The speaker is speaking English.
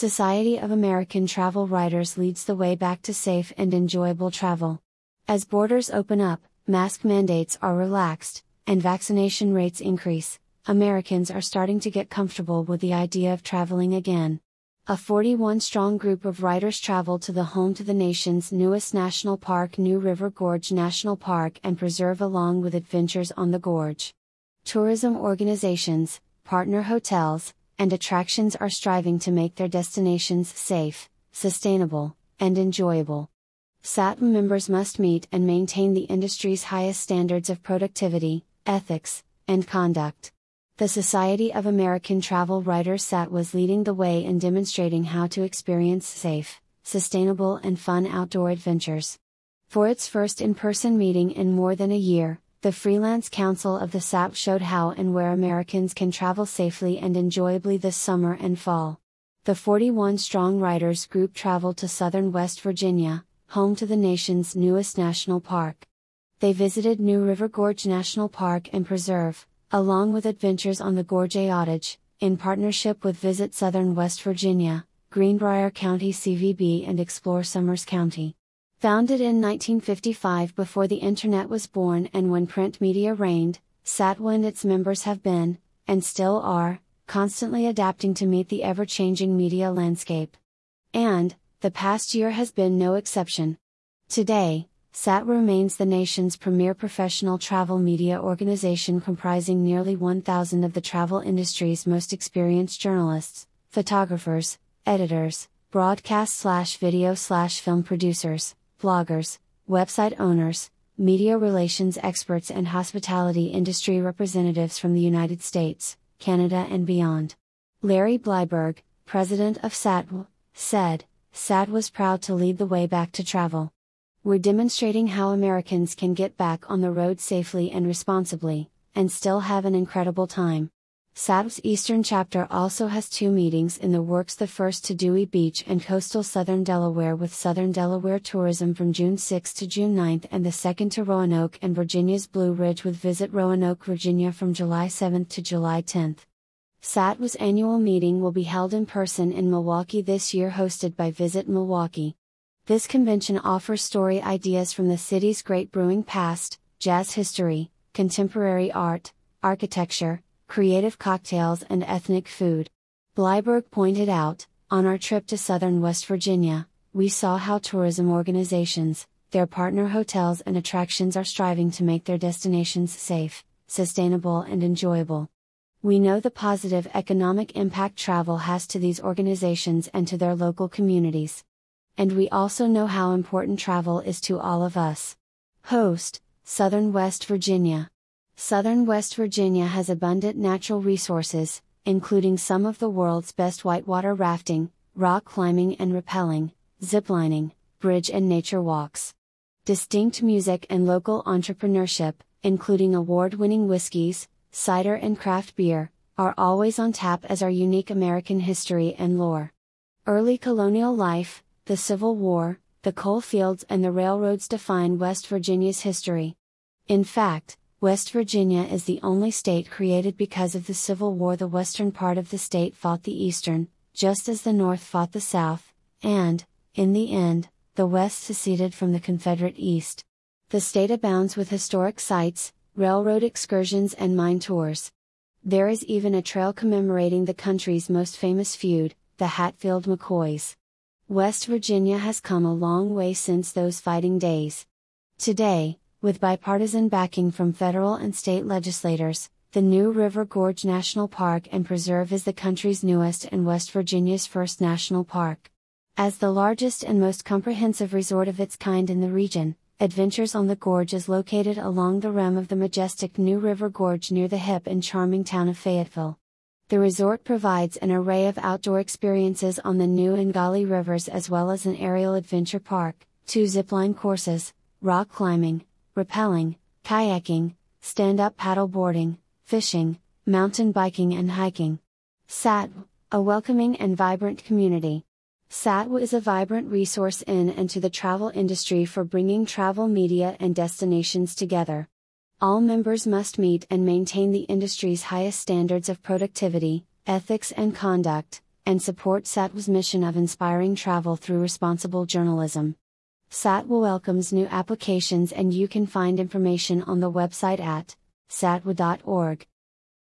Society of American Travel Writers leads the way back to safe and enjoyable travel. As borders open up, mask mandates are relaxed, and vaccination rates increase, Americans are starting to get comfortable with the idea of traveling again. A 41 strong group of writers traveled to the home to the nation's newest national park, New River Gorge National Park and Preserve, along with adventures on the gorge. Tourism organizations, partner hotels, and attractions are striving to make their destinations safe, sustainable, and enjoyable. SATW members must meet and maintain the industry's highest standards of productivity, ethics, and conduct. The Society of American Travel Writers SAT was leading the way in demonstrating how to experience safe, sustainable, and fun outdoor adventures. For its first in person meeting in more than a year, the Freelance Council of the SATW showed how and where Americans can travel safely and enjoyably this summer and fall. The 41 strong writers group traveled to southern West Virginia, home to the nation's newest national park. They visited New River Gorge National Park and Preserve, along with adventures on the Gorge Ayottage, in partnership with Visit Southern West Virginia, Greenbrier County CVB and Explore Summers County. Founded in 1955 before the Internet was born and when print media reigned, SATW and its members have been, and still are, constantly adapting to meet the ever changing media landscape. And, the past year has been no exception. Today, SAT remains the nation's premier professional travel media organization comprising nearly 1,000 of the travel industry's most experienced journalists, photographers, editors, broadcast slash video slash film producers, bloggers, website owners, media relations experts, and hospitality industry representatives from the United States, Canada, and beyond. Larry Bleiberg, president of SATW, said, SAT was proud to lead the way back to travel. We're demonstrating how Americans can get back on the road safely and responsibly, and still have an incredible time. SATW's Eastern chapter also has two meetings in the works the first to Dewey Beach and coastal southern Delaware with Southern Delaware Tourism from June 6 to June 9 and the second to Roanoke and Virginia's Blue Ridge with Visit Roanoke, Virginia from July 7 to July 10. SATW's annual meeting will be held in person in Milwaukee this year hosted by Visit Milwaukee. This convention offers story ideas from the city's great brewing past, jazz history, contemporary art, architecture, creative cocktails, and ethnic food. Bleiberg pointed out, on our trip to southern West Virginia, we saw how tourism organizations, their partner hotels, and attractions are striving to make their destinations safe, sustainable, and enjoyable. We know the positive economic impact travel has to these organizations and to their local communities and we also know how important travel is to all of us. Host, Southern West Virginia. Southern West Virginia has abundant natural resources, including some of the world's best whitewater rafting, rock climbing and rappelling, ziplining, bridge and nature walks. Distinct music and local entrepreneurship, including award winning whiskeys, cider and craft beer, are always on tap as our unique American history and lore. Early colonial life, the Civil War, the coal fields, and the railroads define West Virginia's history. In fact, West Virginia is the only state created because of the Civil War. The western part of the state fought the eastern, just as the north fought the south, and, in the end, the west seceded from the Confederate East. The state abounds with historic sites, railroad excursions, and mine tours. There is even a trail commemorating the country's most famous feud, the Hatfield McCoys. West Virginia has come a long way since those fighting days. Today, with bipartisan backing from federal and state legislators, the New River Gorge National Park and Preserve is the country's newest and West Virginia's first national park. As the largest and most comprehensive resort of its kind in the region, Adventures on the Gorge is located along the rim of the majestic New River Gorge near the hip and charming town of Fayetteville. The resort provides an array of outdoor experiences on the New and Gauley rivers as well as an aerial adventure park, two zipline courses, rock climbing, rappelling, kayaking, stand up paddleboarding, fishing, mountain biking, and hiking. SATW, a welcoming and vibrant community. SATW is a vibrant resource in and to the travel industry for bringing travel media and destinations together. All members must meet and maintain the industry's highest standards of productivity, ethics, and conduct, and support SATW's mission of inspiring travel through responsible journalism. SATW welcomes new applications and you can find information on the website at satw.org.